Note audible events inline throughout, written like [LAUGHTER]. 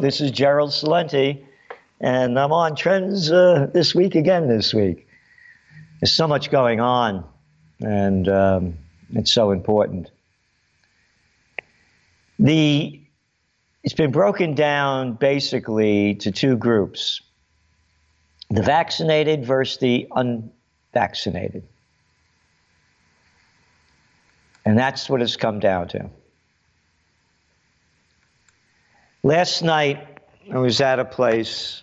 This is Gerald Celente, and I'm on Trends uh, this week again. This week, there's so much going on, and um, it's so important. The it's been broken down basically to two groups: the vaccinated versus the unvaccinated, and that's what it's come down to. Last night, I was at a place,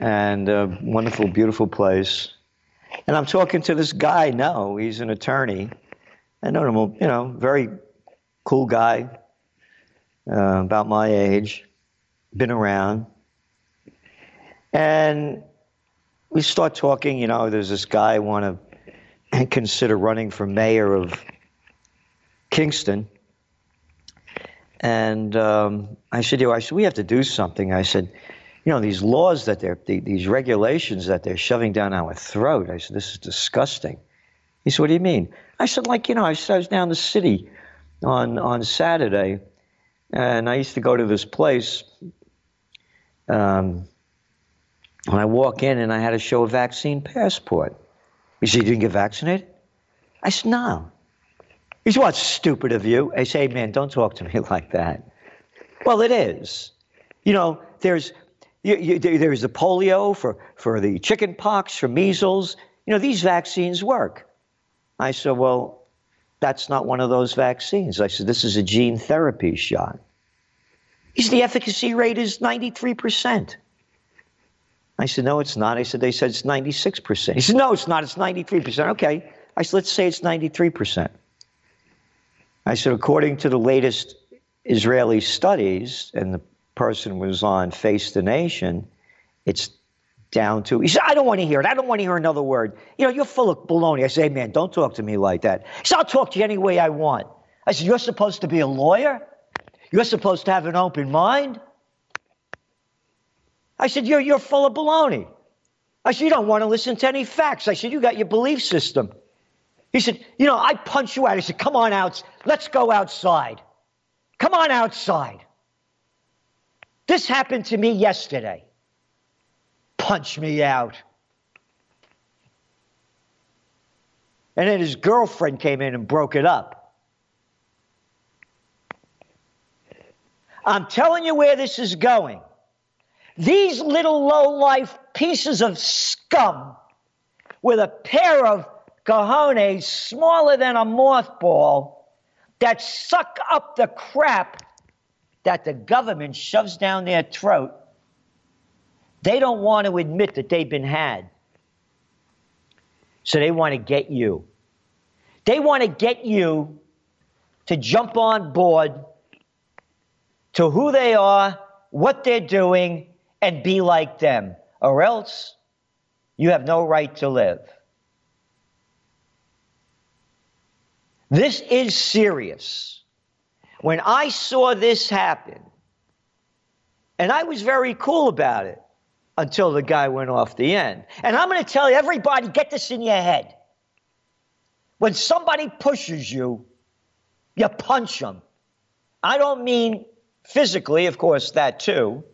and a wonderful, beautiful place, and I'm talking to this guy now. He's an attorney. I know him, you know, very cool guy, uh, about my age, been around. And we start talking, you know, there's this guy I want to consider running for mayor of Kingston. And um, I said, you know, I said, we have to do something. I said, you know, these laws that they're, the, these regulations that they're shoving down our throat. I said, this is disgusting. He said, what do you mean? I said, like, you know, I, said, I was down the city on, on Saturday, and I used to go to this place. Um, and I walk in, and I had to show a vaccine passport. He said, you didn't get vaccinated? I said, no. He said, What's stupid of you? I say, man, don't talk to me [LAUGHS] like that. Well, it is. You know, there's you, you, there's the polio for, for the chicken pox, for measles. You know, these vaccines work. I said, Well, that's not one of those vaccines. I said, This is a gene therapy shot. He said, The efficacy rate is 93%. I said, No, it's not. I said, They said it's 96%. He said, No, it's not. It's 93%. Okay. I said, Let's say it's 93%. I said, according to the latest Israeli studies, and the person was on Face the Nation, it's down to, he said, I don't want to hear it. I don't want to hear another word. You know, you're full of baloney. I said, hey, man, don't talk to me like that. He said, I'll talk to you any way I want. I said, you're supposed to be a lawyer? You're supposed to have an open mind? I said, you're, you're full of baloney. I said, you don't want to listen to any facts. I said, you got your belief system. He said, You know, I punch you out. He said, Come on out. Let's go outside. Come on outside. This happened to me yesterday. Punch me out. And then his girlfriend came in and broke it up. I'm telling you where this is going. These little low life pieces of scum with a pair of cojones smaller than a mothball that suck up the crap that the government shoves down their throat. They don't want to admit that they've been had. So they want to get you. They want to get you to jump on board to who they are, what they're doing, and be like them. Or else you have no right to live. This is serious. When I saw this happen, and I was very cool about it until the guy went off the end. And I'm going to tell everybody, get this in your head. When somebody pushes you, you punch them. I don't mean physically, of course, that too.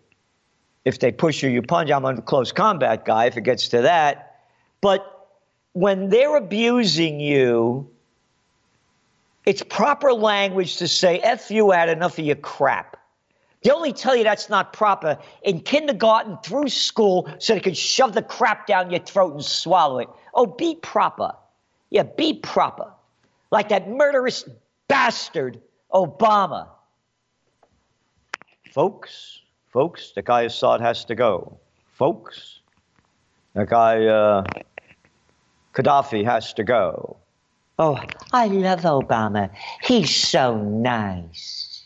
If they push you, you punch. I'm a close combat guy if it gets to that. But when they're abusing you, it's proper language to say, F you had enough of your crap. They only tell you that's not proper in kindergarten through school so they can shove the crap down your throat and swallow it. Oh, be proper. Yeah, be proper. Like that murderous bastard, Obama. Folks, folks, the guy Assad has to go. Folks, the guy uh, Gaddafi has to go. Oh, I love Obama. He's so nice.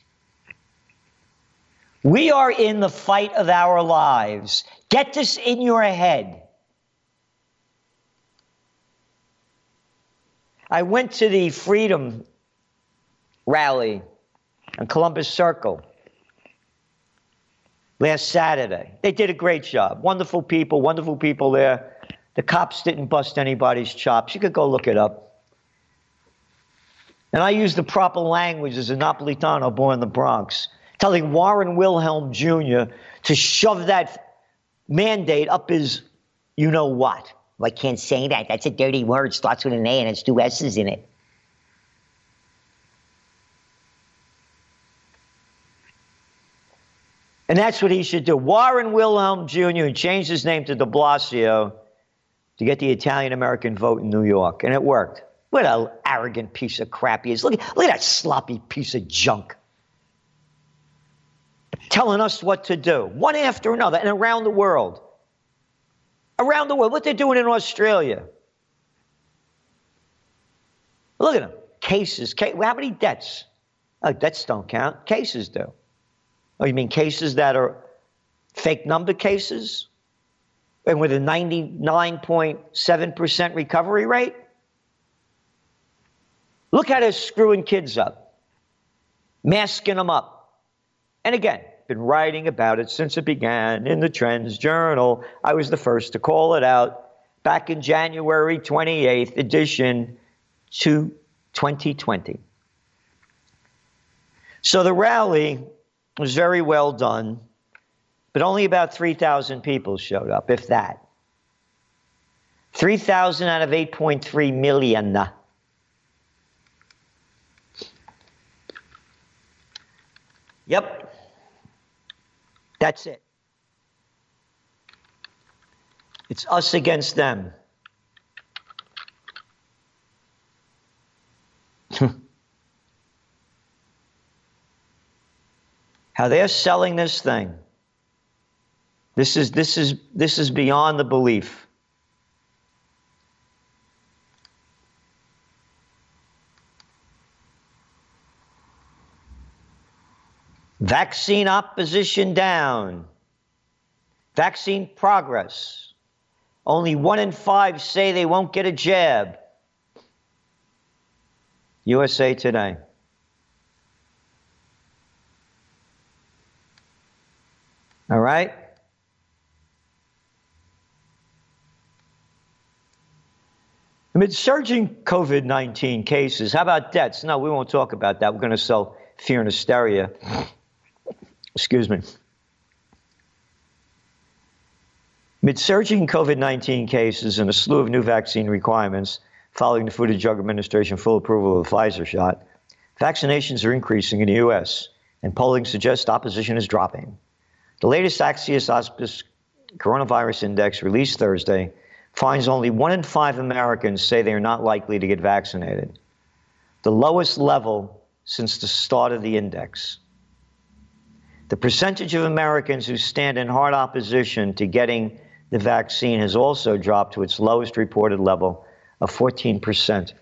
We are in the fight of our lives. Get this in your head. I went to the Freedom rally on Columbus Circle last Saturday. They did a great job. Wonderful people, wonderful people there. The cops didn't bust anybody's chops. You could go look it up. And I use the proper language as a Napolitano born in the Bronx. telling Warren Wilhelm Jr. to shove that mandate up his you know what. I can't say that. That's a dirty word. It Starts with an A and has two S's in it. And that's what he should do. Warren Wilhelm Jr. changed his name to de Blasio to get the Italian American vote in New York. And it worked. What an arrogant piece of crap he is. Look, look at that sloppy piece of junk. Telling us what to do, one after another, and around the world. Around the world. What they're doing in Australia. Look at them. Cases. How many debts? Oh, debts don't count. Cases do. Oh, you mean cases that are fake number cases? And with a 99.7% recovery rate? Look at they're screwing kids up, masking them up. And again, been writing about it since it began in the Trends Journal. I was the first to call it out back in January 28th edition to 2020. So the rally was very well done, but only about 3,000 people showed up, if that. 3,000 out of 8.3 million. Yep. That's it. It's us against them. [LAUGHS] how they're selling this thing. This is, this is, this is beyond the belief. Vaccine opposition down. Vaccine progress. Only one in five say they won't get a jab. USA Today. All right? Amid surging COVID 19 cases, how about debts? No, we won't talk about that. We're going to sell fear and hysteria. Excuse me. Amid surging COVID 19 cases and a slew of new vaccine requirements following the Food and Drug Administration full approval of the Pfizer shot, vaccinations are increasing in the U.S., and polling suggests opposition is dropping. The latest Axios Ipsos coronavirus index released Thursday finds only one in five Americans say they are not likely to get vaccinated, the lowest level since the start of the index. The percentage of Americans who stand in hard opposition to getting the vaccine has also dropped to its lowest reported level of 14%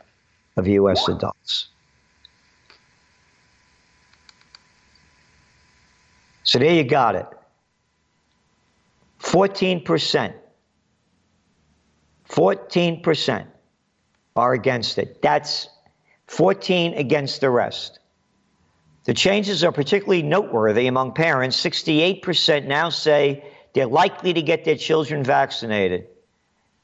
of U.S. adults. So there you got it. 14%. 14% are against it. That's 14 against the rest. The changes are particularly noteworthy among parents. 68% now say they're likely to get their children vaccinated,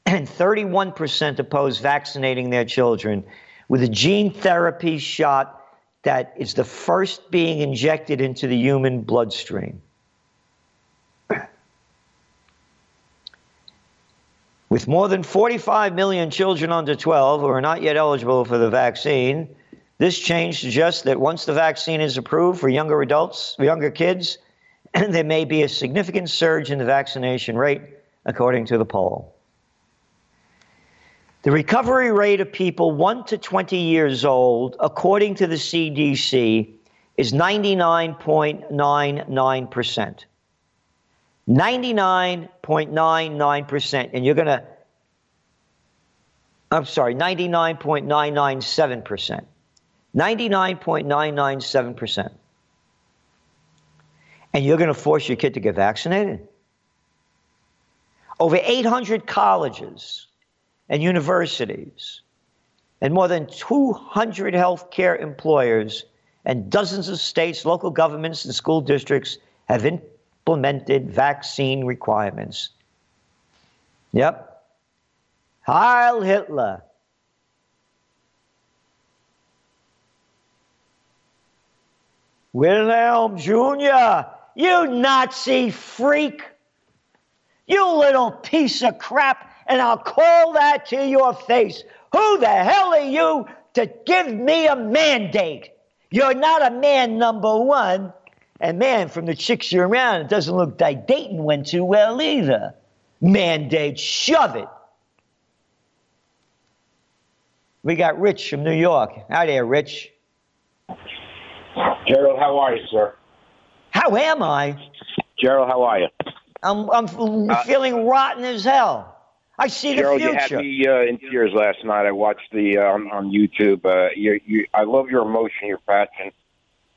and 31% oppose vaccinating their children with a gene therapy shot that is the first being injected into the human bloodstream. With more than 45 million children under 12 who are not yet eligible for the vaccine, this change suggests that once the vaccine is approved for younger adults, younger kids, [CLEARS THROAT] there may be a significant surge in the vaccination rate, according to the poll. The recovery rate of people 1 to 20 years old, according to the CDC, is 99.99%. 99.99%. And you're going to, I'm sorry, 99.997%. 99.997%. And you're going to force your kid to get vaccinated? Over 800 colleges and universities and more than 200 healthcare employers and dozens of states, local governments, and school districts have implemented vaccine requirements. Yep. Heil Hitler. Wilhelm Jr., you Nazi freak! You little piece of crap, and I'll call that to your face. Who the hell are you to give me a mandate? You're not a man, number one. And man, from the chicks you're around, it doesn't look like Dayton went too well either. Mandate, shove it. We got Rich from New York. Hi there, Rich. Gerald, how are you, sir? How am I? Gerald, how are you? I'm, I'm uh, feeling rotten as hell. I see Gerald, the future. Gerald, you had me uh, in tears last night. I watched the uh, on, on YouTube. Uh, you, you, I love your emotion, your passion.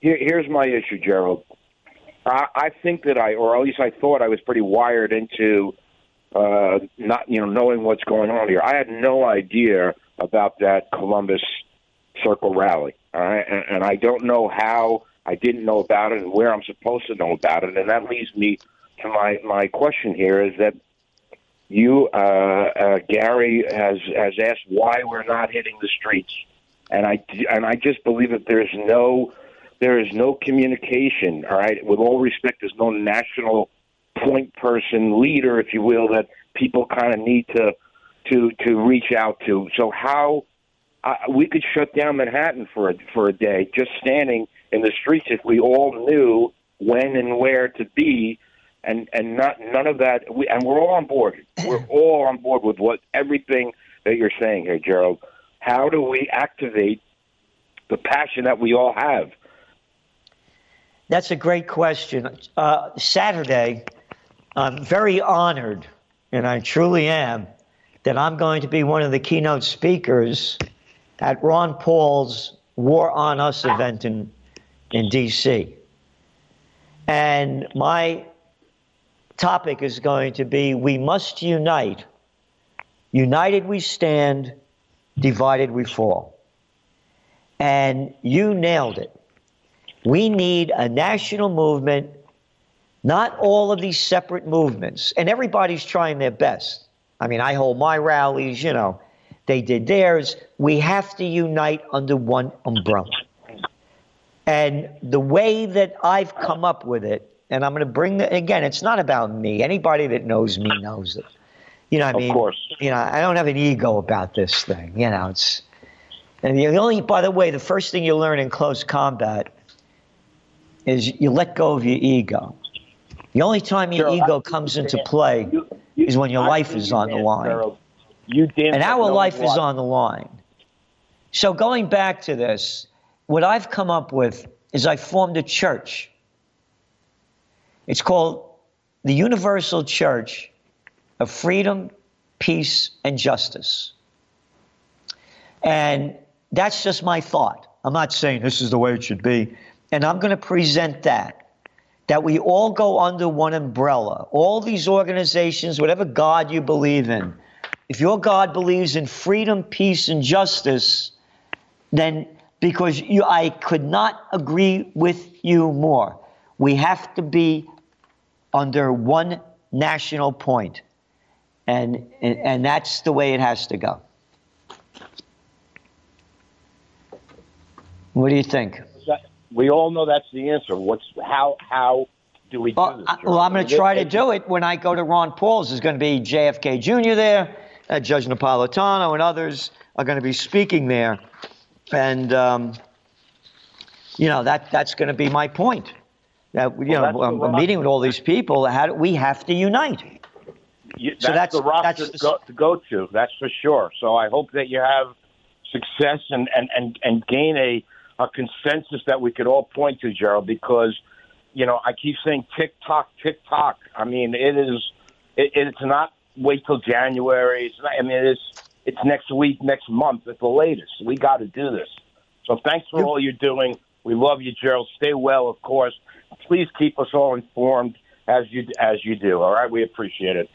Here, here's my issue, Gerald. I, I think that I, or at least I thought I was pretty wired into uh, not, you know, knowing what's going on here. I had no idea about that Columbus Circle rally. All right, and, and I don't know how I didn't know about it and where I'm supposed to know about it, and that leads me to my my question here: is that you, uh, uh, Gary, has has asked why we're not hitting the streets, and I and I just believe that there's no there is no communication. All right, with all respect, there's no national point person leader, if you will, that people kind of need to to to reach out to. So how uh, we could shut down Manhattan for a, for a day, just standing in the streets if we all knew when and where to be, and and not none of that. We, and we're all on board. We're [LAUGHS] all on board with what everything that you're saying here, Gerald. How do we activate the passion that we all have? That's a great question. Uh, Saturday, I'm very honored, and I truly am, that I'm going to be one of the keynote speakers at Ron Paul's War on Us event in, in D.C. And my topic is going to be We Must Unite. United we stand, divided we fall. And you nailed it. We need a national movement not all of these separate movements. And everybody's trying their best. I mean, I hold my rallies, you know, they did theirs. We have to unite under one umbrella. And the way that I've come up with it, and I'm going to bring the, again, it's not about me. Anybody that knows me knows it. You know, I mean, of course. you know, I don't have an ego about this thing. You know, it's, and the only, by the way, the first thing you learn in close combat is you let go of your ego. The only time your sure, ego comes into play you, you, is when your I life is on the line. You and our life is on the line. So going back to this, what I've come up with is I formed a church. It's called the Universal Church of Freedom, Peace, and Justice. And that's just my thought. I'm not saying this is the way it should be. And I'm going to present that that we all go under one umbrella. All these organizations, whatever God you believe in, if your God believes in freedom, peace, and justice, then because you, I could not agree with you more. We have to be under one national point, and, and, and that's the way it has to go. What do you think? we all know that's the answer. What's how how do we do well, this? Well, I'm going to try to do it when I go to Ron Paul's. There's going to be JFK Jr. there, uh, Judge Napolitano, and others are going to be speaking there, and um, you know that that's going to be my point. That you well, know, I'm, I'm meeting with all these people. How do, we have to unite. You, that's so that's the roster that's to, go, to go to. That's for sure. So I hope that you have success and and and, and gain a a consensus that we could all point to, Gerald, because you know I keep saying tick tock, tick tock. I mean, it is. It, it's not wait till January. It's not, I mean, it's it's next week, next month at the latest. We got to do this. So thanks for all you're doing. We love you, Gerald. Stay well, of course. Please keep us all informed as you as you do. All right, we appreciate it.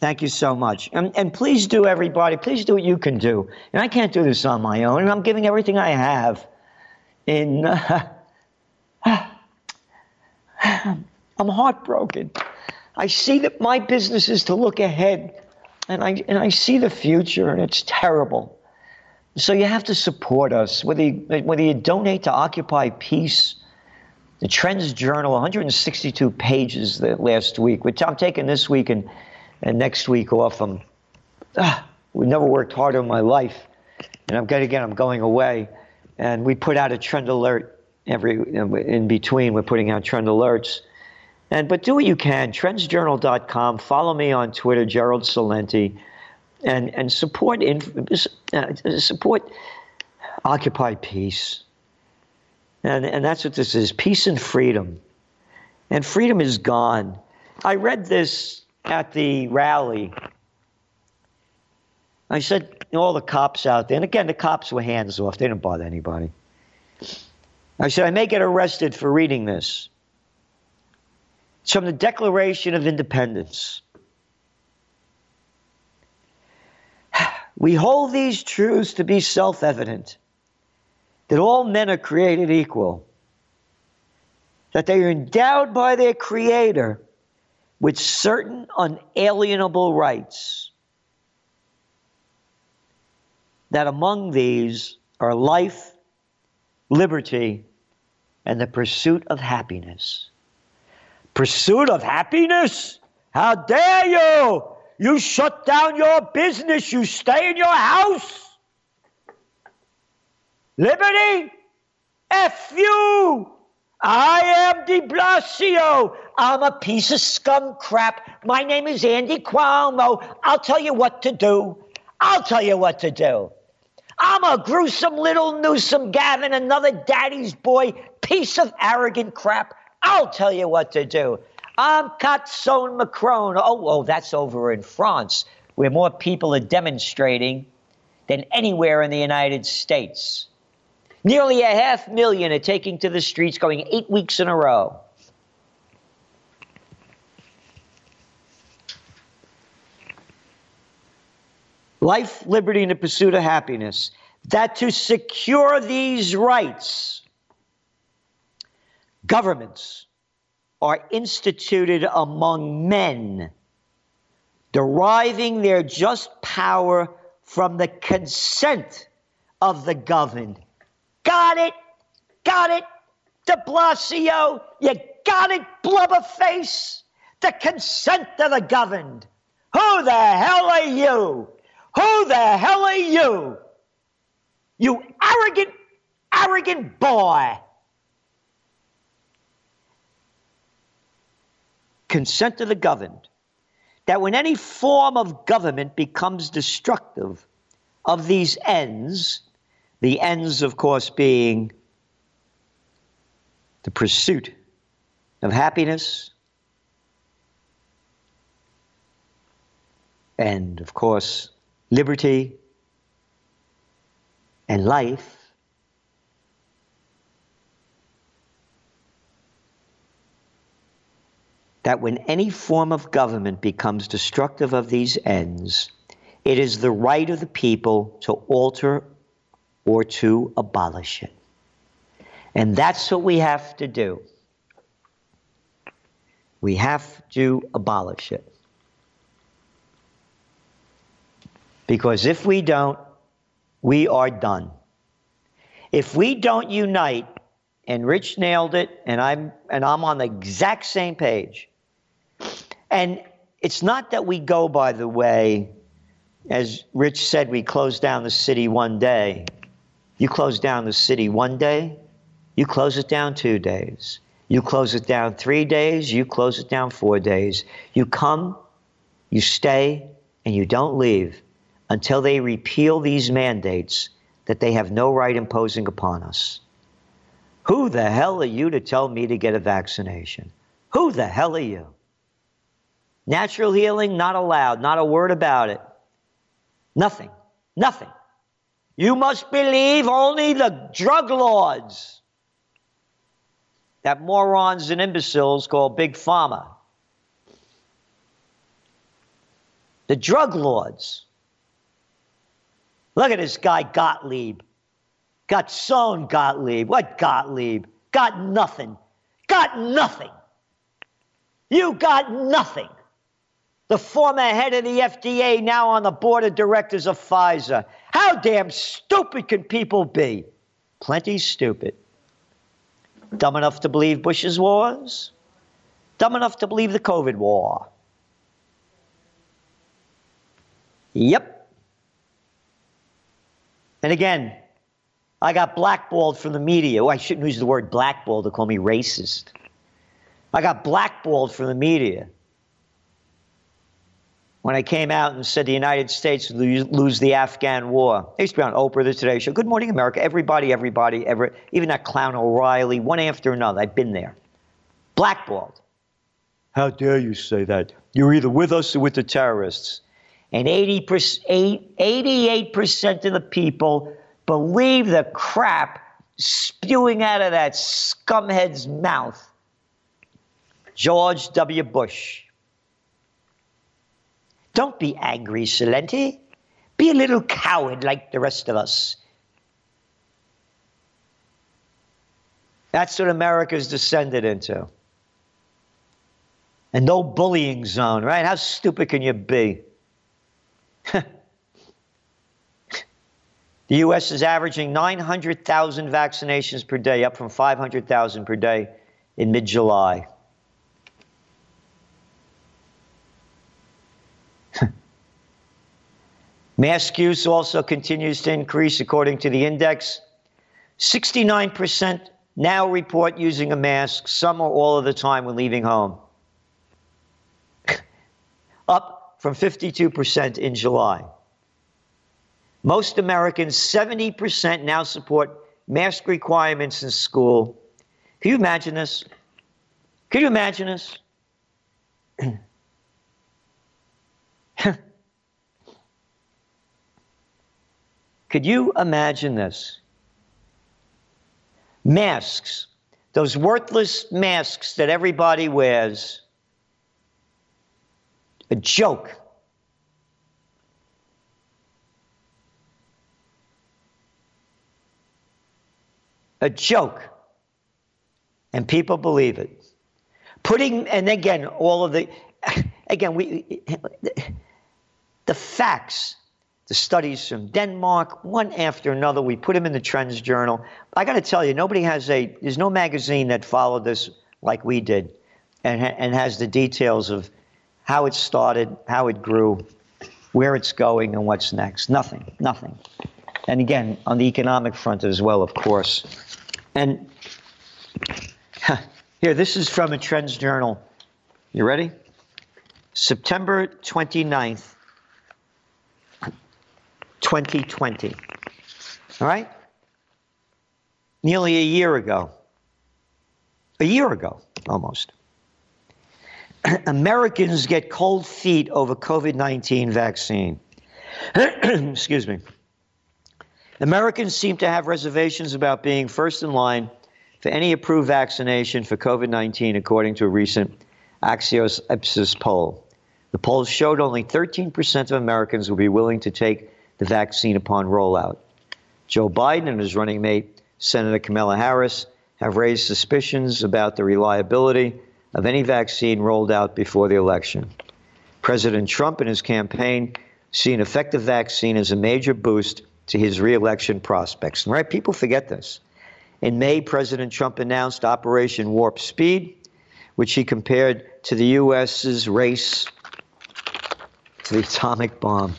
Thank you so much. And, and please do, everybody, please do what you can do. And I can't do this on my own, and I'm giving everything I have in. Uh, [LAUGHS] I'm heartbroken. I see that my business is to look ahead, and I and I see the future, and it's terrible. So you have to support us, whether you, whether you donate to Occupy Peace, the Trends Journal, 162 pages last week, which I'm taking this week and, and next week off. I'm, ah, we never worked harder in my life. And I'm going again, I'm going away. And we put out a trend alert every in between. We're putting out trend alerts. And but do what you can. Trendsjournal.com. Follow me on Twitter, Gerald Celente, and and support in, uh, support Occupy Peace. And, and that's what this is peace and freedom. And freedom is gone. I read this at the rally. I said, all the cops out there, and again, the cops were hands off, they didn't bother anybody. I said, I may get arrested for reading this. It's from the Declaration of Independence. [SIGHS] We hold these truths to be self evident that all men are created equal, that they are endowed by their Creator with certain unalienable rights, that among these are life, liberty, and the pursuit of happiness. Pursuit of happiness? How dare you! You shut down your business, you stay in your house. Liberty? F you! I am de Blasio. I'm a piece of scum crap. My name is Andy Cuomo. I'll tell you what to do. I'll tell you what to do. I'm a gruesome little Newsom Gavin, another daddy's boy, piece of arrogant crap. I'll tell you what to do. I'm Catson Macron. Oh, oh, that's over in France, where more people are demonstrating than anywhere in the United States. Nearly a half million are taking to the streets, going eight weeks in a row. Life, liberty, and the pursuit of happiness. That to secure these rights, governments are instituted among men, deriving their just power from the consent of the governed Got it. Got it. De Blasio, you got it, blubberface. The consent of the governed. Who the hell are you? Who the hell are you? You arrogant, arrogant boy. Consent of the governed. That when any form of government becomes destructive of these ends, the ends, of course, being the pursuit of happiness and, of course, liberty and life. That when any form of government becomes destructive of these ends, it is the right of the people to alter or to abolish it. And that's what we have to do. We have to abolish it. Because if we don't, we are done. If we don't unite, and Rich nailed it, and I'm and I'm on the exact same page. And it's not that we go by the way, as Rich said, we close down the city one day. You close down the city one day, you close it down two days. You close it down three days, you close it down four days. You come, you stay, and you don't leave until they repeal these mandates that they have no right imposing upon us. Who the hell are you to tell me to get a vaccination? Who the hell are you? Natural healing, not allowed, not a word about it. Nothing, nothing. You must believe only the drug lords. That morons and imbeciles called Big Pharma. The drug lords. Look at this guy, Gottlieb. Got sown Gottlieb. What Gottlieb? Got nothing. Got nothing. You got nothing. The former head of the FDA, now on the board of directors of Pfizer. How damn stupid can people be? Plenty stupid. Dumb enough to believe Bush's wars? Dumb enough to believe the COVID war? Yep. And again, I got blackballed from the media. Oh, I shouldn't use the word blackballed to call me racist. I got blackballed from the media when I came out and said the United States would lose the Afghan war. I used to be on Oprah, the Today Show. Good Morning America. Everybody, everybody, ever, even that clown O'Reilly, one after another. I've been there. Blackballed. How dare you say that? You're either with us or with the terrorists. And 80%, 88% of the people believe the crap spewing out of that scumhead's mouth. George W. Bush. Don't be angry, Celente. Be a little coward like the rest of us. That's what America's descended into. And no bullying zone, right? How stupid can you be? [LAUGHS] the U.S. is averaging 900,000 vaccinations per day, up from 500,000 per day in mid July. Mask use also continues to increase according to the index. 69% now report using a mask some or all of the time when leaving home, [LAUGHS] up from 52% in July. Most Americans, 70% now support mask requirements in school. Can you imagine this? Can you imagine this? [CLEARS THROAT] [LAUGHS] Could you imagine this? Masks, those worthless masks that everybody wears, a joke. A joke. And people believe it. Putting, and again, all of the, [LAUGHS] again, we, the facts the studies from Denmark, one after another. We put them in the Trends Journal. I got to tell you, nobody has a, there's no magazine that followed this like we did and, and has the details of how it started, how it grew, where it's going, and what's next. Nothing, nothing. And again, on the economic front as well, of course. And [LAUGHS] here, this is from a Trends Journal. You ready? September 29th, 2020. All right? Nearly a year ago. A year ago, almost. [CLEARS THROAT] Americans get cold feet over COVID 19 vaccine. [CLEARS THROAT] Excuse me. Americans seem to have reservations about being first in line for any approved vaccination for COVID 19, according to a recent Axios Ipsos poll. The poll showed only 13% of Americans will be willing to take the vaccine upon rollout. Joe Biden and his running mate, Senator Kamala Harris, have raised suspicions about the reliability of any vaccine rolled out before the election. President Trump and his campaign see an effective vaccine as a major boost to his reelection prospects. Right, people forget this. In May, President Trump announced Operation Warp Speed, which he compared to the U.S.'s race to the atomic bomb.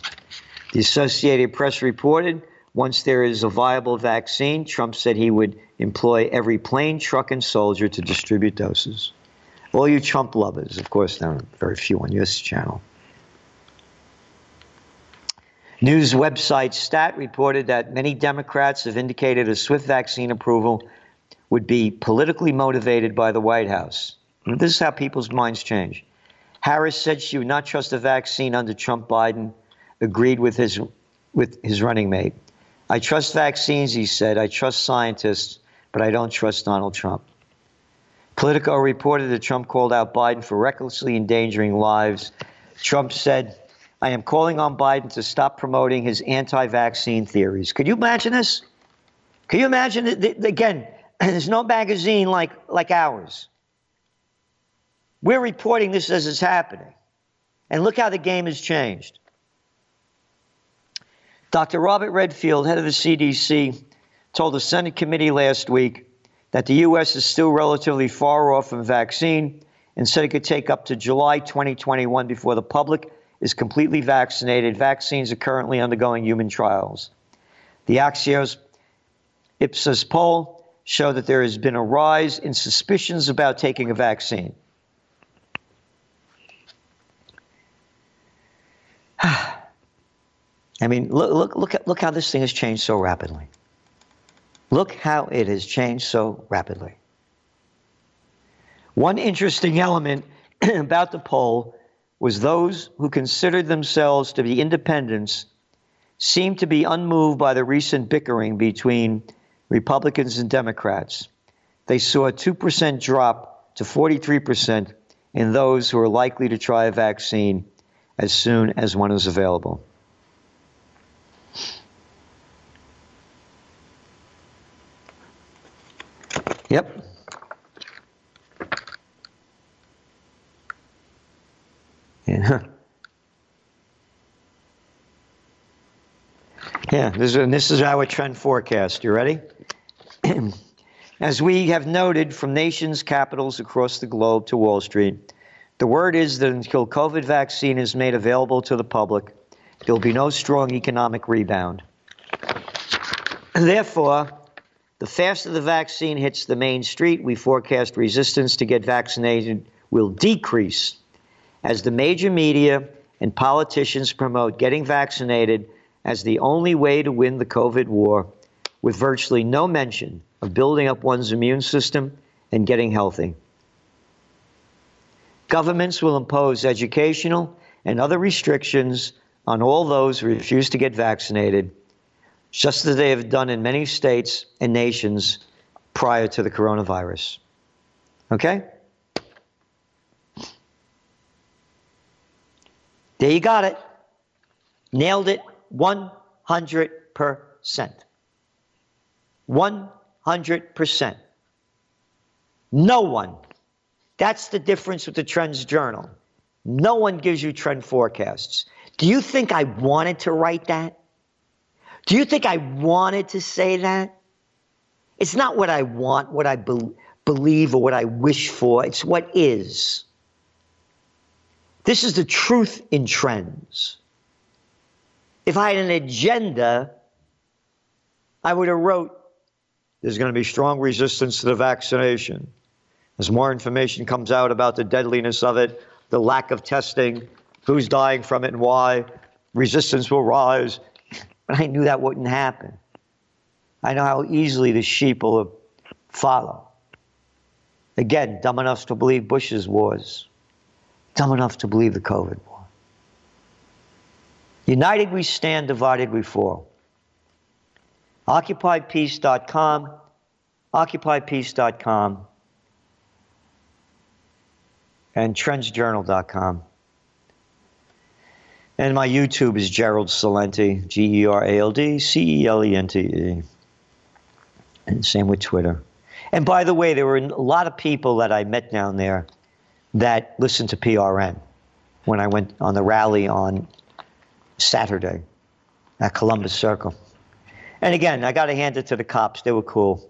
The Associated Press reported once there is a viable vaccine, Trump said he would employ every plane, truck, and soldier to distribute doses. All you Trump lovers, of course, there are very few on this channel. News website Stat reported that many Democrats have indicated a swift vaccine approval would be politically motivated by the White House. This is how people's minds change. Harris said she would not trust a vaccine under Trump Biden agreed with his, with his running mate. I trust vaccines, he said. I trust scientists, but I don't trust Donald Trump. Politico reported that Trump called out Biden for recklessly endangering lives. Trump said, I am calling on Biden to stop promoting his anti vaccine theories. Could you imagine this? Can you imagine? Again, [CLEARS THROAT] there's no magazine like, like ours. We're reporting this as it's happening. And look how the game has changed. Dr. Robert Redfield, head of the CDC, told the Senate committee last week that the U.S. is still relatively far off from vaccine and said it could take up to July 2021 before the public is completely vaccinated. Vaccines are currently undergoing human trials. The Axios Ipsos poll show that there has been a rise in suspicions about taking a vaccine. [SIGHS] [SIGHS] I mean, look, look, look, look how this thing has changed so rapidly. Look how it has changed so rapidly. One interesting element [CLEARS THROAT] about the poll was those who considered themselves to be independents seemed to be unmoved by the recent bickering between Republicans and Democrats. They saw a 2% drop to 43% in those who are likely to try a vaccine as soon as one is available. Yep. Yeah. [LAUGHS] Yeah, this is, this is our trend forecast. You ready? [CLEARS THROAT] As we have noted from nations' capitals across the globe to Wall Street, the word is that until COVID vaccine is made available to the public, there'll be no strong economic rebound. Therefore, the faster the vaccine hits the main street, we forecast resistance to get vaccinated will decrease as the major media and politicians promote getting vaccinated as the only way to win the COVID war, with virtually no mention of building up one's immune system and getting healthy. Governments will impose educational and other restrictions on all those who refuse to get vaccinated just as they have done in many states and nations prior to the coronavirus. Okay? There you got it. Nailed it 100%. 100%. No one. That's the difference with the Trends Journal. No one gives you trend forecasts. Do you think I wanted to write that? Do you think I wanted to say that? It's not what I want, what I be- believe, or what I wish for. It's what is. This is the truth in trends. If I had an agenda, I would have wrote, there's going to be strong resistance to the vaccination. As more information comes out about the deadliness of it, the lack of testing, who's dying from it and why, resistance will rise, I knew that wouldn't happen. I know how easily the sheep will follow. Again, dumb enough to believe Bush's wars, dumb enough to believe the COVID war. United we stand, divided we fall. OccupyPeace.com, OccupyPeace.com, and TrendsJournal.com. And my YouTube is Gerald Celente, G E R A L D C E L E N T E. And same with Twitter. And by the way, there were a lot of people that I met down there that listened to PRN when I went on the rally on Saturday at Columbus Circle. And again, I got to hand it to the cops. They were cool.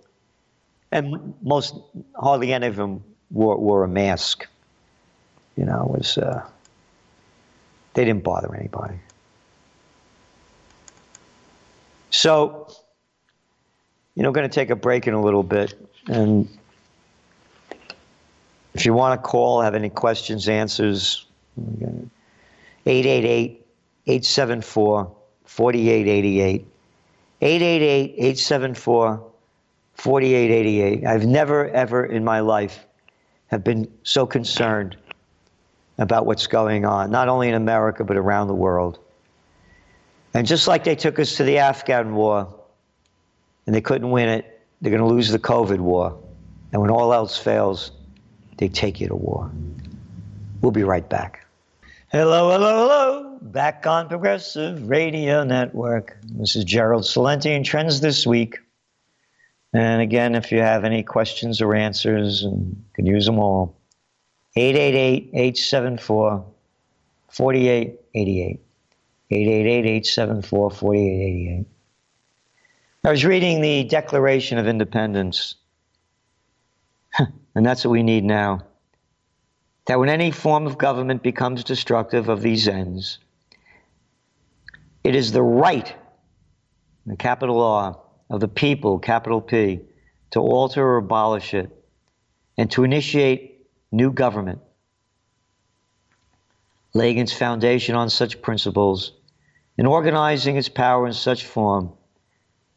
And most, hardly any of them wore, wore a mask. You know, it was. Uh, they didn't bother anybody. So, you know, going to take a break in a little bit. And if you want to call, have any questions, answers, 888 874 4888. 888 874 4888. I've never, ever in my life have been so concerned about what's going on, not only in America, but around the world. And just like they took us to the Afghan war and they couldn't win it, they're going to lose the COVID war. And when all else fails, they take you to war. We'll be right back. Hello, hello, hello. Back on Progressive Radio Network. This is Gerald Celente and Trends This Week. And again, if you have any questions or answers, and you can use them all, 888-874-4888. 888-874-4888. I was reading the Declaration of Independence [LAUGHS] and that's what we need now. That when any form of government becomes destructive of these ends, it is the right, the capital R, of the people, capital P, to alter or abolish it and to initiate new government, laying its foundation on such principles and organizing its power in such form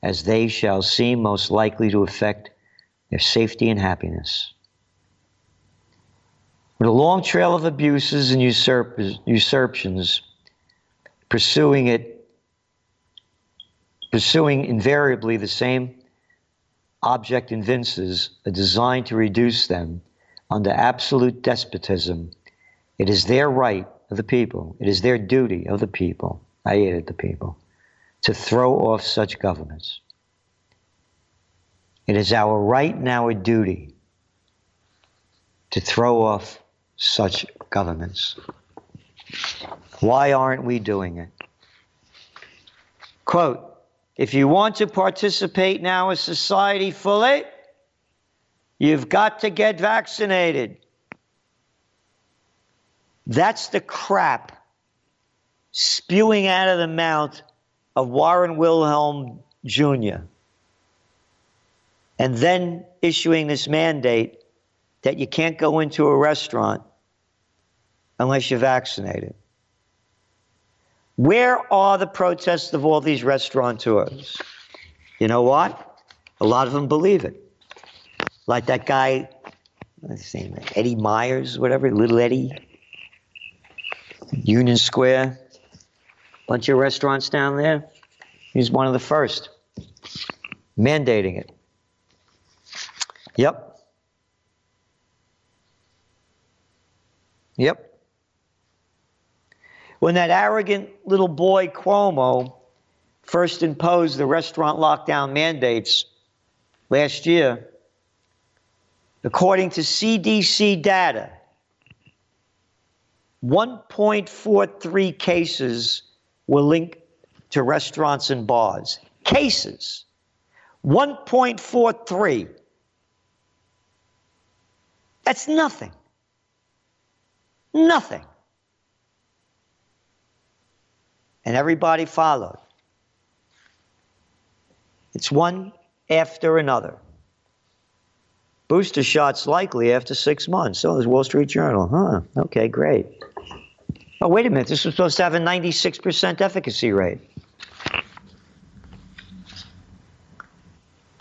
as they shall seem most likely to affect their safety and happiness. With a long trail of abuses and usurp- usurpations, pursuing it, pursuing invariably the same object evinces a design to reduce them under absolute despotism. It is their right of the people, it is their duty of the people, I added the people, to throw off such governments. It is our right and our duty to throw off such governments. Why aren't we doing it? Quote, if you want to participate in our society fully, you've got to get vaccinated. That's the crap spewing out of the mouth of Warren Wilhelm Jr. And then issuing this mandate that you can't go into a restaurant unless you're vaccinated. Where are the protests of all these restaurateurs? You know what? A lot of them believe it. Like that guy, what's his name? Eddie Myers, whatever, Little Eddie, Union Square, bunch of restaurants down there. He's one of the first mandating it. Yep. Yep when that arrogant little boy Cuomo first imposed the restaurant lockdown mandates last year, according to CDC data, 1.43 cases were linked to restaurants and bars. Cases. 1.43. That's nothing. Nothing. and everybody followed. It's one after another. Booster shots likely after six months. So there's Wall Street Journal. Huh. Okay, great. Oh, wait a minute. This was supposed to have a 96% efficacy rate.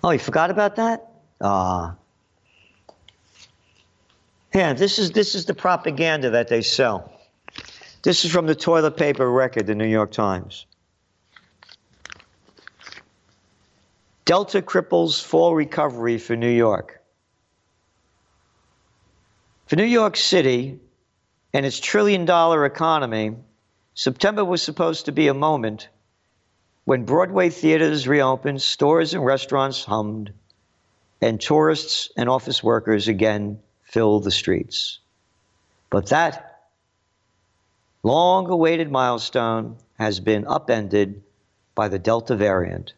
Oh, you forgot about that? Ah. Uh, yeah, this is this is the propaganda that they sell. This is from the toilet paper record, the New York Times. Delta cripples fall recovery for New York. For New York City and its trillion dollar economy, September was supposed to be a moment when Broadway theaters reopened, stores and restaurants hummed, and tourists and office workers again filled the streets. But that long awaited milestone has been upended by the Delta variant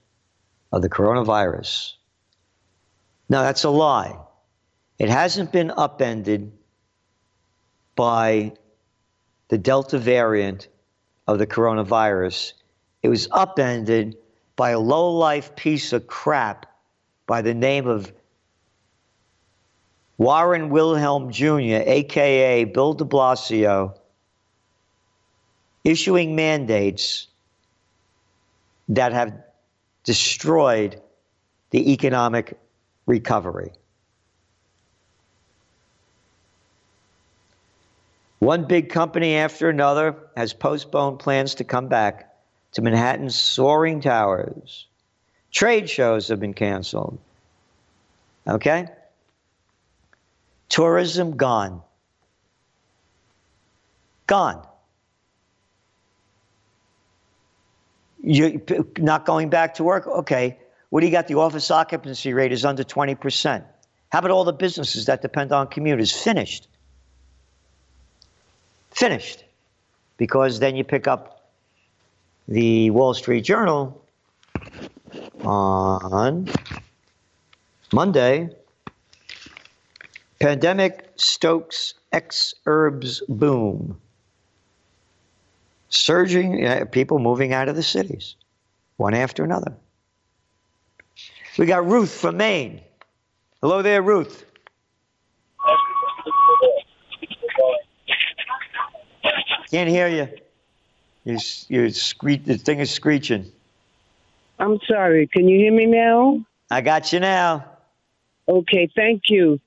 of the coronavirus. Now, that's a lie. It hasn't been upended by the Delta variant of the coronavirus. It was upended by a low life piece of crap by the name of Warren Wilhelm Jr., aka Bill de Blasio, issuing mandates that have destroyed the economic recovery. One big company after another has postponed plans to come back to Manhattan's soaring towers. Trade shows have been canceled. Okay? Tourism gone. Gone. You're not going back to work? Okay. What do you got? The office occupancy rate is under 20%. How about all the businesses that depend on commuters? Finished. Finished. Because then you pick up the Wall Street Journal on Monday, Pandemic stokes X herbs boom. Surging uh, people moving out of the cities, one after another. We got Ruth from Maine. Hello there, Ruth. Can't hear you. You, you screech. The thing is screeching. I'm sorry. Can you hear me now? I got you now. Okay, thank you.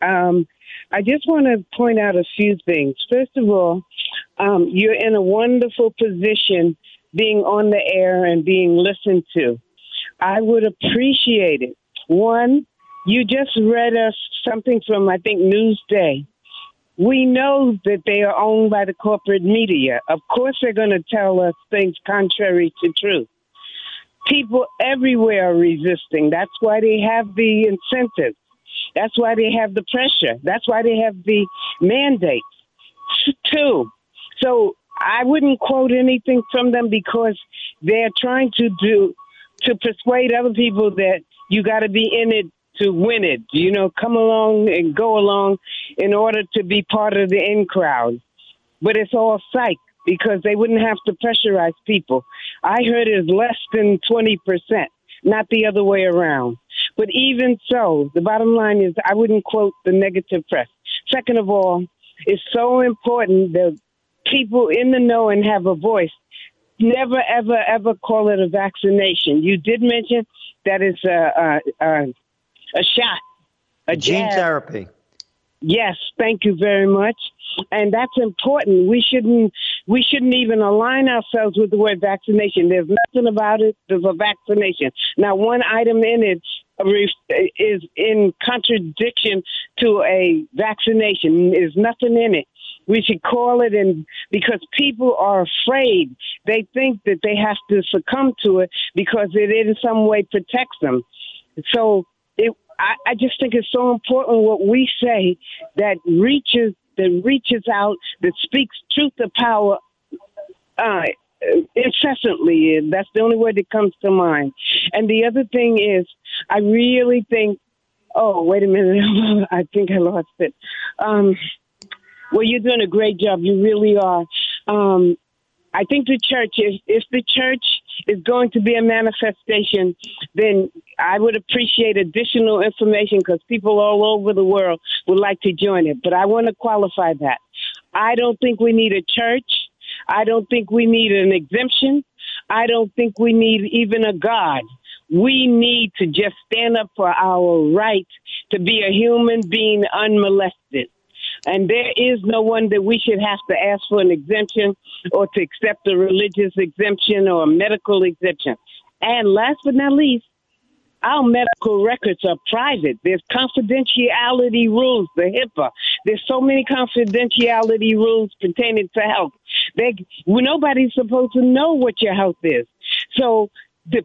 Um, I just want to point out a few things. First of all, um, you're in a wonderful position being on the air and being listened to. I would appreciate it. One, you just read us something from, I think, Newsday. We know that they are owned by the corporate media. Of course, they're going to tell us things contrary to truth. People everywhere are resisting. That's why they have the incentives. That's why they have the pressure. That's why they have the mandates, too. So I wouldn't quote anything from them because they're trying to do to persuade other people that you got to be in it to win it. You know, come along and go along in order to be part of the in crowd. But it's all psych because they wouldn't have to pressurize people. I heard it's less than 20%, not the other way around. But even so, the bottom line is I wouldn't quote the negative press. Second of all, it's so important that people in the know and have a voice never, ever, ever call it a vaccination. You did mention that it's a, a, a, a shot, a Gene jab. therapy. Yes, thank you very much. And that's important. We shouldn't we shouldn't even align ourselves with the word vaccination. There's nothing about it. There's a vaccination. Now, one item in it is in contradiction to a vaccination. There's nothing in it. We should call it in because people are afraid. They think that they have to succumb to it because it in some way protects them. So I, I just think it's so important what we say that reaches that reaches out, that speaks truth to power uh, incessantly. That's the only word that comes to mind. And the other thing is, I really think. Oh, wait a minute! [LAUGHS] I think I lost it. Um, well, you're doing a great job. You really are. Um, I think the church, if the church is going to be a manifestation, then I would appreciate additional information because people all over the world would like to join it. But I want to qualify that. I don't think we need a church. I don't think we need an exemption. I don't think we need even a God. We need to just stand up for our right to be a human being unmolested. And there is no one that we should have to ask for an exemption or to accept a religious exemption or a medical exemption. And last but not least, our medical records are private. There's confidentiality rules, the HIPAA. There's so many confidentiality rules pertaining to health. They, nobody's supposed to know what your health is. So the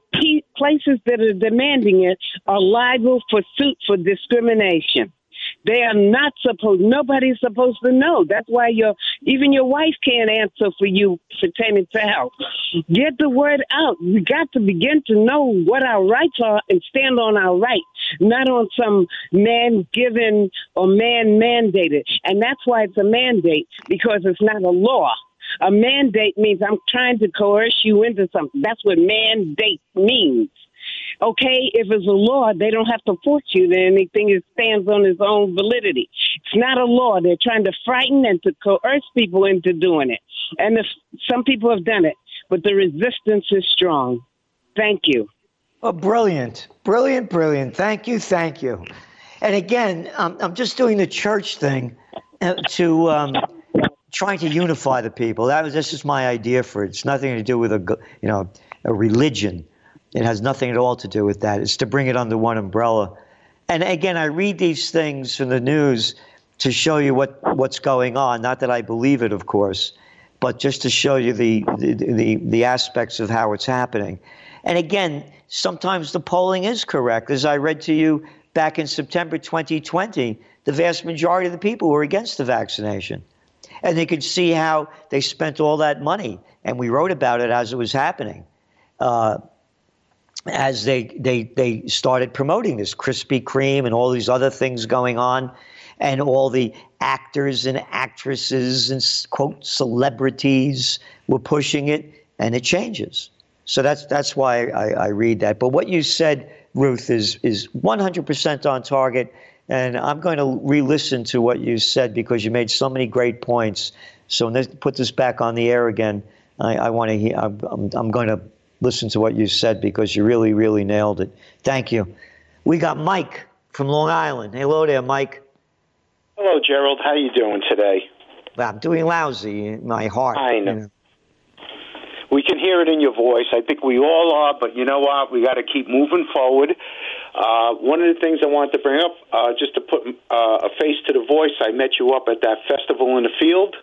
places that are demanding it are liable for suit for discrimination. They are not supposed. Nobody's supposed to know. That's why your even your wife can't answer for you pertaining to health. Get the word out. We got to begin to know what our rights are and stand on our rights, not on some man given or man mandated. And that's why it's a mandate because it's not a law. A mandate means I'm trying to coerce you into something. That's what mandate means. Okay, if it's a law, they don't have to force you to anything. It stands on its own validity. It's not a law. They're trying to frighten and to coerce people into doing it. And if, some people have done it, but the resistance is strong. Thank you. Oh, brilliant, brilliant, brilliant. Thank you, thank you. And again, um, I'm just doing the church thing uh, to um, trying to unify the people. That was this is my idea for it. It's nothing to do with a you know a religion. It has nothing at all to do with that. It's to bring it under one umbrella. And again, I read these things from the news to show you what, what's going on. Not that I believe it, of course, but just to show you the, the, the, the aspects of how it's happening. And again, sometimes the polling is correct. As I read to you back in September 2020, the vast majority of the people were against the vaccination. And they could see how they spent all that money. And we wrote about it as it was happening. Uh, as they, they, they started promoting this Krispy Kreme and all these other things going on. and all the actors and actresses and quote celebrities were pushing it, and it changes. So that's that's why I, I read that. But what you said, Ruth, is is 100% on target. And I'm going to re-listen to what you said because you made so many great points. So when they put this back on the air again, I, I want to I'm, I'm going to listen to what you said because you really, really nailed it. Thank you. We got Mike from Long Island. Hello there, Mike. Hello, Gerald. How are you doing today? I'm doing lousy in my heart. I know. You know. We can hear it in your voice. I think we all are, but you know what? We got to keep moving forward. Uh, one of the things I wanted to bring up, uh, just to put uh, a face to the voice, I met you up at that festival in the field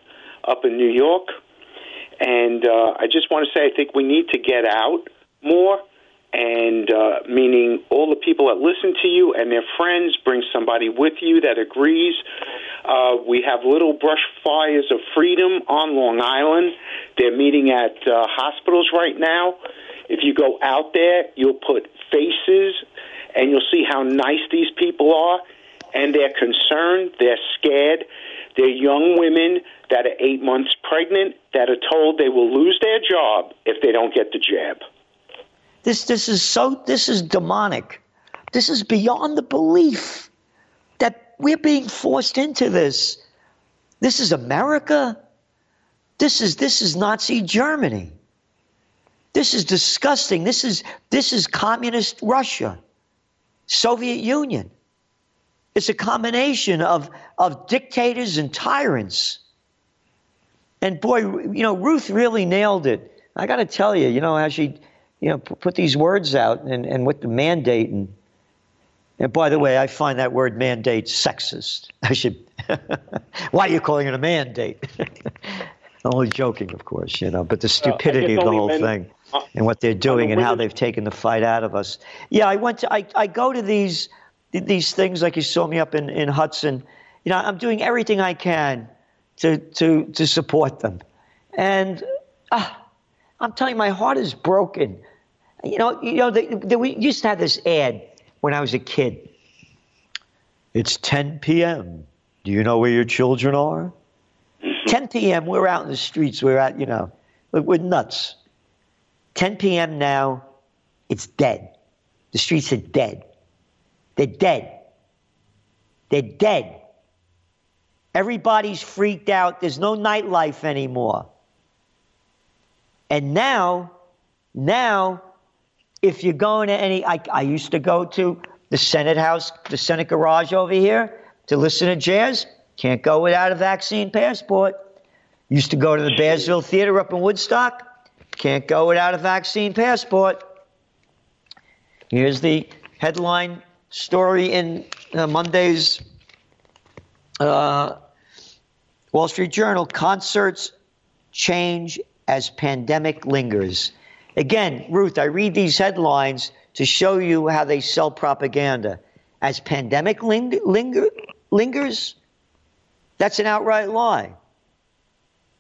up in New York. And uh, I just want to say, I think we need to get out more, and uh, meaning all the people that listen to you and their friends bring somebody with you that agrees. Uh, we have little brush fires of freedom on Long Island. They're meeting at uh, hospitals right now. If you go out there, you'll put faces and you'll see how nice these people are. And they're concerned, they're scared. They're young women that are eight months pregnant that are told they will lose their job if they don't get the jab. This this is so this is demonic. This is beyond the belief that we're being forced into this. This is America. This is this is Nazi Germany. This is disgusting. This is this is communist Russia. Soviet Union. It's a combination of, of dictators and tyrants. And boy, you know, Ruth really nailed it. I got to tell you, you know, how she, you know, put these words out and, and with the mandate. And, and by the way, I find that word mandate sexist. [LAUGHS] I should, [LAUGHS] why are you calling it a mandate? [LAUGHS] only joking, of course, you know, but the stupidity uh, of the whole men, thing uh, and what they're doing and how they've taken the fight out of us. Yeah, I went to, I, I go to these these things like you saw me up in, in Hudson. You know, I'm doing everything I can to, to, to support them. And uh, I'm telling you, my heart is broken. You know, you know, they, they, we used to have this ad when I was a kid. It's 10 p.m. Do you know where your children are? 10 p.m. We're out in the streets. We're out, you know, we're nuts. 10 p.m. now, it's dead. The streets are dead. They're dead. They're dead. Everybody's freaked out. There's no nightlife anymore. And now, now, if you're going to any, I, I used to go to the Senate House, the Senate garage over here to listen to jazz. Can't go without a vaccine passport. Used to go to the Bearsville Theater up in Woodstock. Can't go without a vaccine passport. Here's the headline story in uh, Monday's uh, Wall Street Journal concerts change as pandemic lingers. Again, Ruth, I read these headlines to show you how they sell propaganda. As pandemic ling- linger- lingers, that's an outright lie.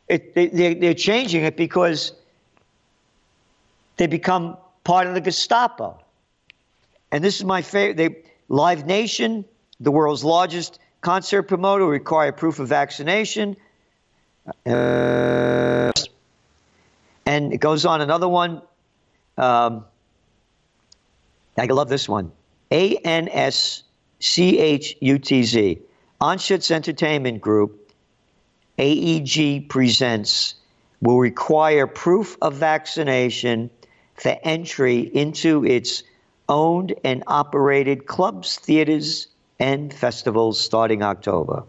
It, they, they're changing it because they become part of the Gestapo. And this is my favorite. They, Live Nation, the world's largest concert promoter, require proof of vaccination. Uh, and it goes on another one. Um, I love this one. A N S C H U T Z. Anschutz Entertainment Group, AEG presents, will require proof of vaccination for entry into its owned and operated clubs, theaters, and festivals starting October.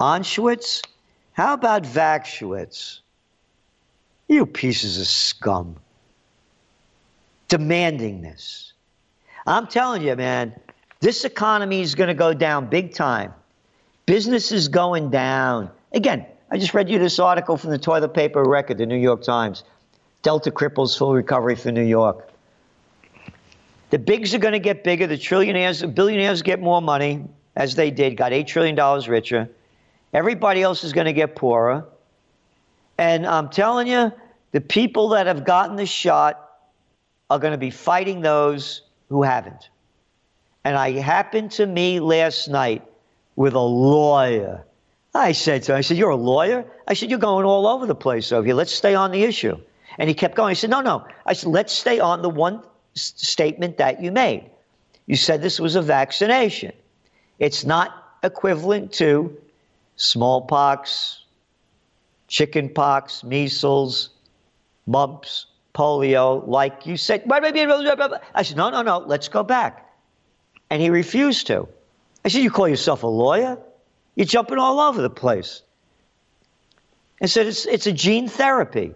Anschutz? How about Vaxschutz? You pieces of scum. Demanding this. I'm telling you, man, this economy is going to go down big time. Business is going down. Again, I just read you this article from the toilet paper record, the New York Times. Delta cripples full recovery for New York. The bigs are going to get bigger. The trillionaires, the billionaires get more money, as they did, got $8 trillion richer. Everybody else is going to get poorer. And I'm telling you, the people that have gotten the shot are going to be fighting those who haven't. And I happened to me last night with a lawyer. I said to him, I said, You're a lawyer? I said, You're going all over the place over here. Let's stay on the issue. And he kept going. I said, No, no. I said, Let's stay on the one statement that you made. You said this was a vaccination. It's not equivalent to smallpox, chickenpox, measles, mumps, polio, like you said. I said, No, no, no. Let's go back. And he refused to. I said, You call yourself a lawyer? You're jumping all over the place. I said, It's, it's a gene therapy.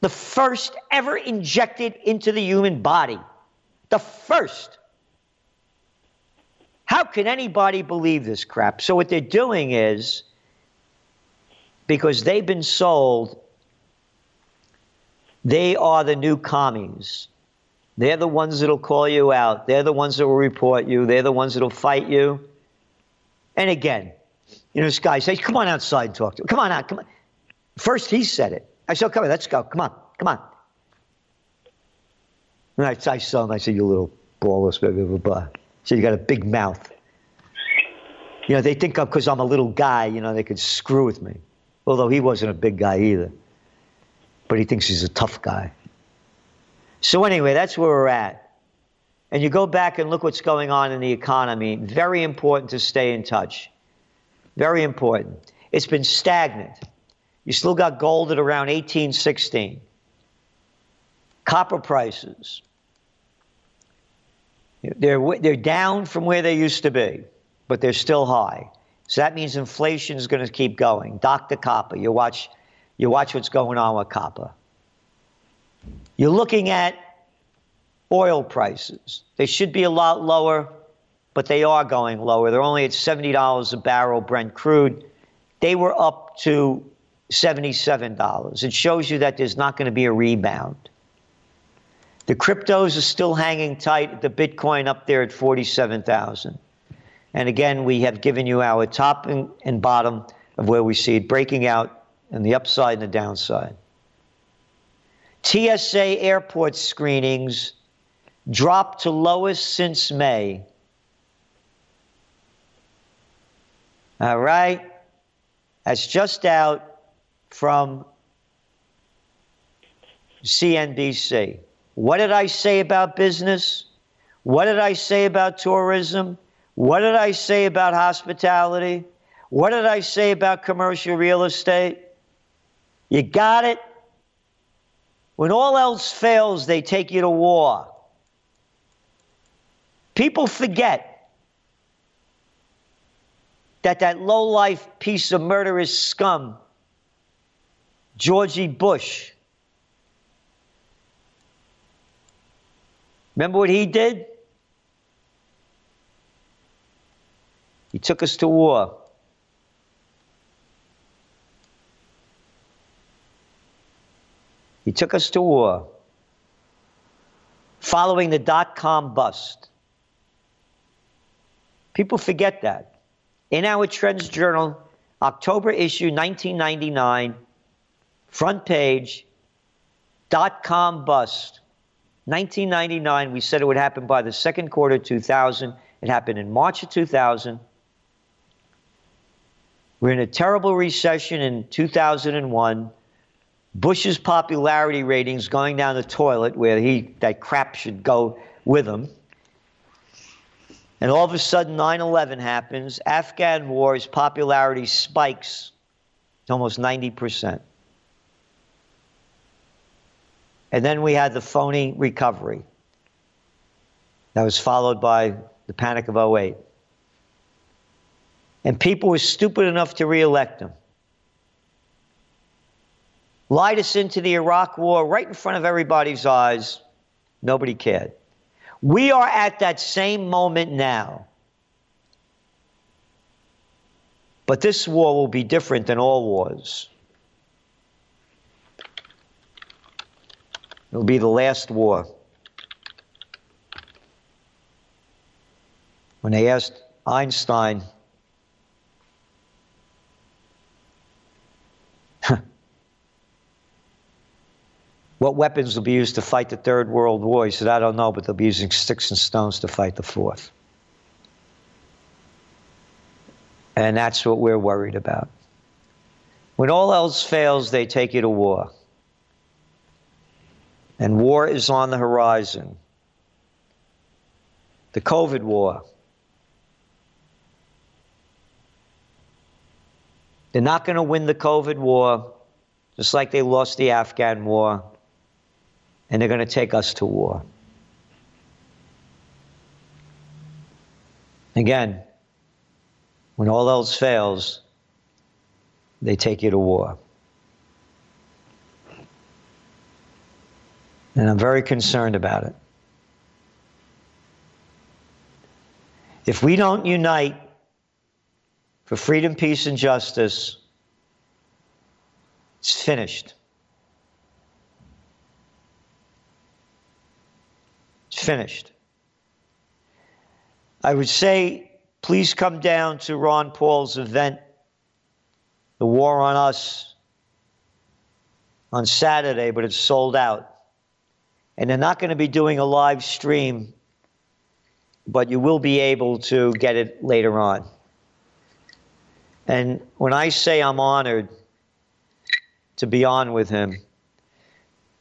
The first ever injected into the human body. The first. How can anybody believe this crap? So, what they're doing is because they've been sold, they are the new commies. They're the ones that'll call you out. They're the ones that will report you. They're the ones that'll fight you. And again, you know, this guy says, come on outside and talk to me. Come on out. Come on. First, he said it. I said, come on, let's go. Come on. Come on. And I, I saw him. I said, you little ballless, blah, blah, blah. So you got a big mouth. You know, they think because I'm a little guy, you know, they could screw with me. Although he wasn't a big guy either. But he thinks he's a tough guy. So anyway, that's where we're at. And you go back and look what's going on in the economy. Very important to stay in touch. Very important. It's been stagnant. You still got gold at around 1816. Copper prices. They're, they're down from where they used to be, but they're still high. So that means inflation is going to keep going. Dr. Copper, you watch, you watch what's going on with copper. You're looking at oil prices. They should be a lot lower, but they are going lower. They're only at $70 a barrel Brent crude. They were up to $77. It shows you that there's not going to be a rebound. The cryptos are still hanging tight, the Bitcoin up there at 47,000. And again, we have given you our top and, and bottom of where we see it breaking out and the upside and the downside. TSA airport screenings dropped to lowest since May. All right. That's just out from CNBC. What did I say about business? What did I say about tourism? What did I say about hospitality? What did I say about commercial real estate? You got it? When all else fails, they take you to war. People forget that that low-life piece of murderous scum, Georgie Bush, remember what he did? He took us to war. He took us to war following the dot com bust. People forget that. In our Trends Journal, October issue 1999, front page, dot com bust. 1999, we said it would happen by the second quarter 2000. It happened in March of 2000. We're in a terrible recession in 2001. Bush's popularity ratings going down the toilet where he that crap should go with him. And all of a sudden 9/11 happens, Afghan war's popularity spikes to almost 90%. And then we had the phony recovery. That was followed by the panic of 08. And people were stupid enough to reelect him lied us into the Iraq war right in front of everybody's eyes. Nobody cared. We are at that same moment now. But this war will be different than all wars. It will be the last war. When they asked Einstein, [LAUGHS] what weapons will be used to fight the Third World War? He said, I don't know, but they'll be using sticks and stones to fight the Fourth. And that's what we're worried about. When all else fails, they take you to war. And war is on the horizon. The COVID war. They're not going to win the COVID war, just like they lost the Afghan war, and they're going to take us to war. Again, when all else fails, they take you to war. And I'm very concerned about it. If we don't unite for freedom, peace, and justice, it's finished. It's finished. I would say, please come down to Ron Paul's event, The War on Us, on Saturday, but it's sold out. And they're not going to be doing a live stream, but you will be able to get it later on. And when I say I'm honored to be on with him,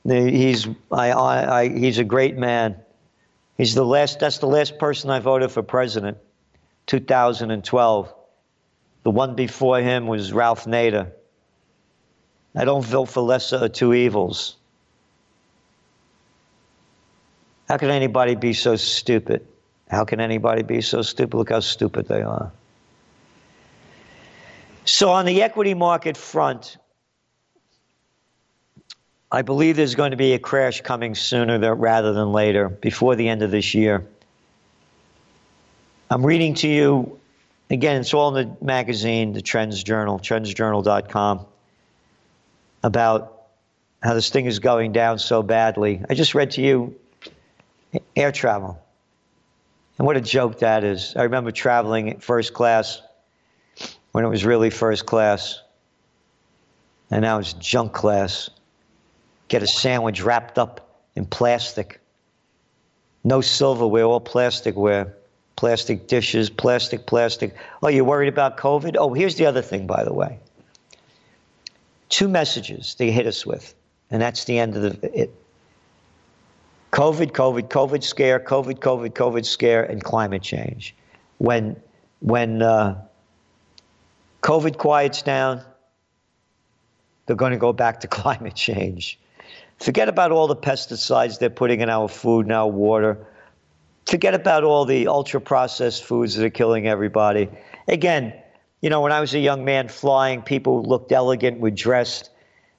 he's, I, I, I, he's a great man. He's the last, that's the last person I voted for president, 2012. The one before him was Ralph Nader. I don't vote for lesser of two evils. How can anybody be so stupid? How can anybody be so stupid? Look how stupid they are. So, on the equity market front, I believe there's going to be a crash coming sooner rather than later, before the end of this year. I'm reading to you, again, it's all in the magazine, the Trends Journal, trendsjournal.com, about how this thing is going down so badly. I just read to you air travel. And what a joke that is. I remember traveling first class when it was really first class. And now it's junk class. Get a sandwich wrapped up in plastic. No silverware, all plasticware. Plastic dishes, plastic, plastic. Oh, you're worried about COVID? Oh, here's the other thing, by the way. Two messages they hit us with, and that's the end of the, it. COVID, COVID, COVID scare, COVID, COVID, COVID scare, and climate change. When, when uh, COVID quiets down, they're going to go back to [LAUGHS] climate change. Forget about all the pesticides they're putting in our food and our water. Forget about all the ultra processed foods that are killing everybody. Again, you know, when I was a young man flying, people looked elegant, were dressed.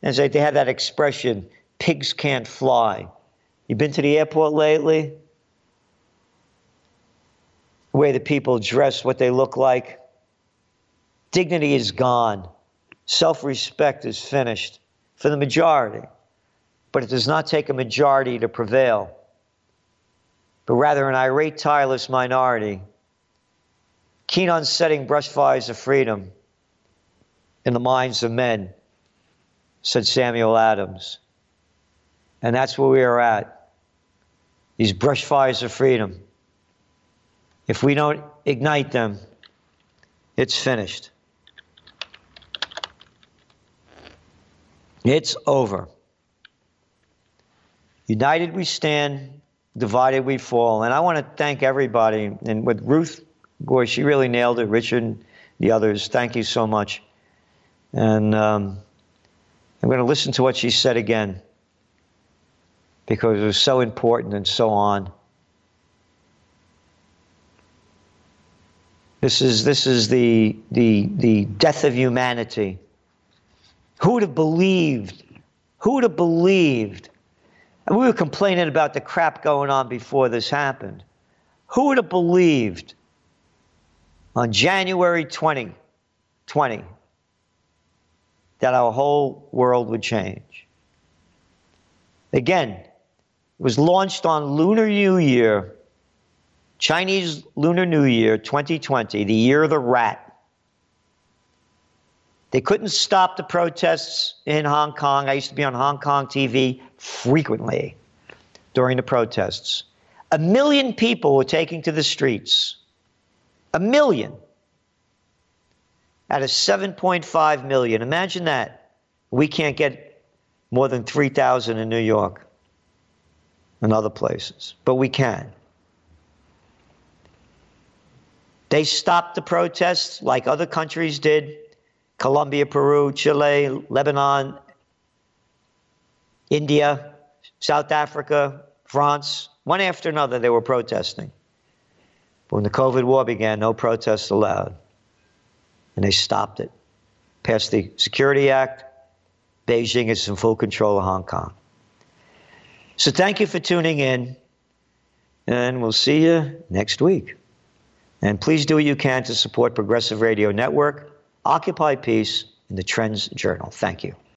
And they had that expression, pigs can't fly. You been to the airport lately? The way the people dress, what they look like. Dignity is gone. Self respect is finished for the majority. But it does not take a majority to prevail, but rather an irate, tireless minority, keen on setting brush fires of freedom in the minds of men, said Samuel Adams. And that's where we are at. These brush fires of freedom. If we don't ignite them, it's finished. It's over. United we stand, divided we fall. And I want to thank everybody. And with Ruth, boy, she really nailed it. Richard, the others, thank you so much. And um, I'm going to listen to what she said again because it was so important and so on. This is, this is the, the, the death of humanity. Who would have believed? Who would have believed? And we were complaining about the crap going on before this happened. Who would have believed on January 20, 20 that our whole world would change? Again, was launched on Lunar New Year, Chinese Lunar New Year 2020, the year of the rat. They couldn't stop the protests in Hong Kong. I used to be on Hong Kong TV frequently during the protests. A million people were taking to the streets. A million. out of 7.5 million. Imagine that. We can't get more than 3,000 in New York and other places, but we can. They stopped the protests like other countries did Colombia, Peru, Chile, Lebanon, India, South Africa, France. One after another, they were protesting. But when the COVID war began, no protests allowed. And they stopped it. Passed the Security Act. Beijing is in full control of Hong Kong. So thank you for tuning in. And we'll see you next week. And please do what you can to support Progressive Radio Network, Occupy Peace, and the Trends Journal. Thank you.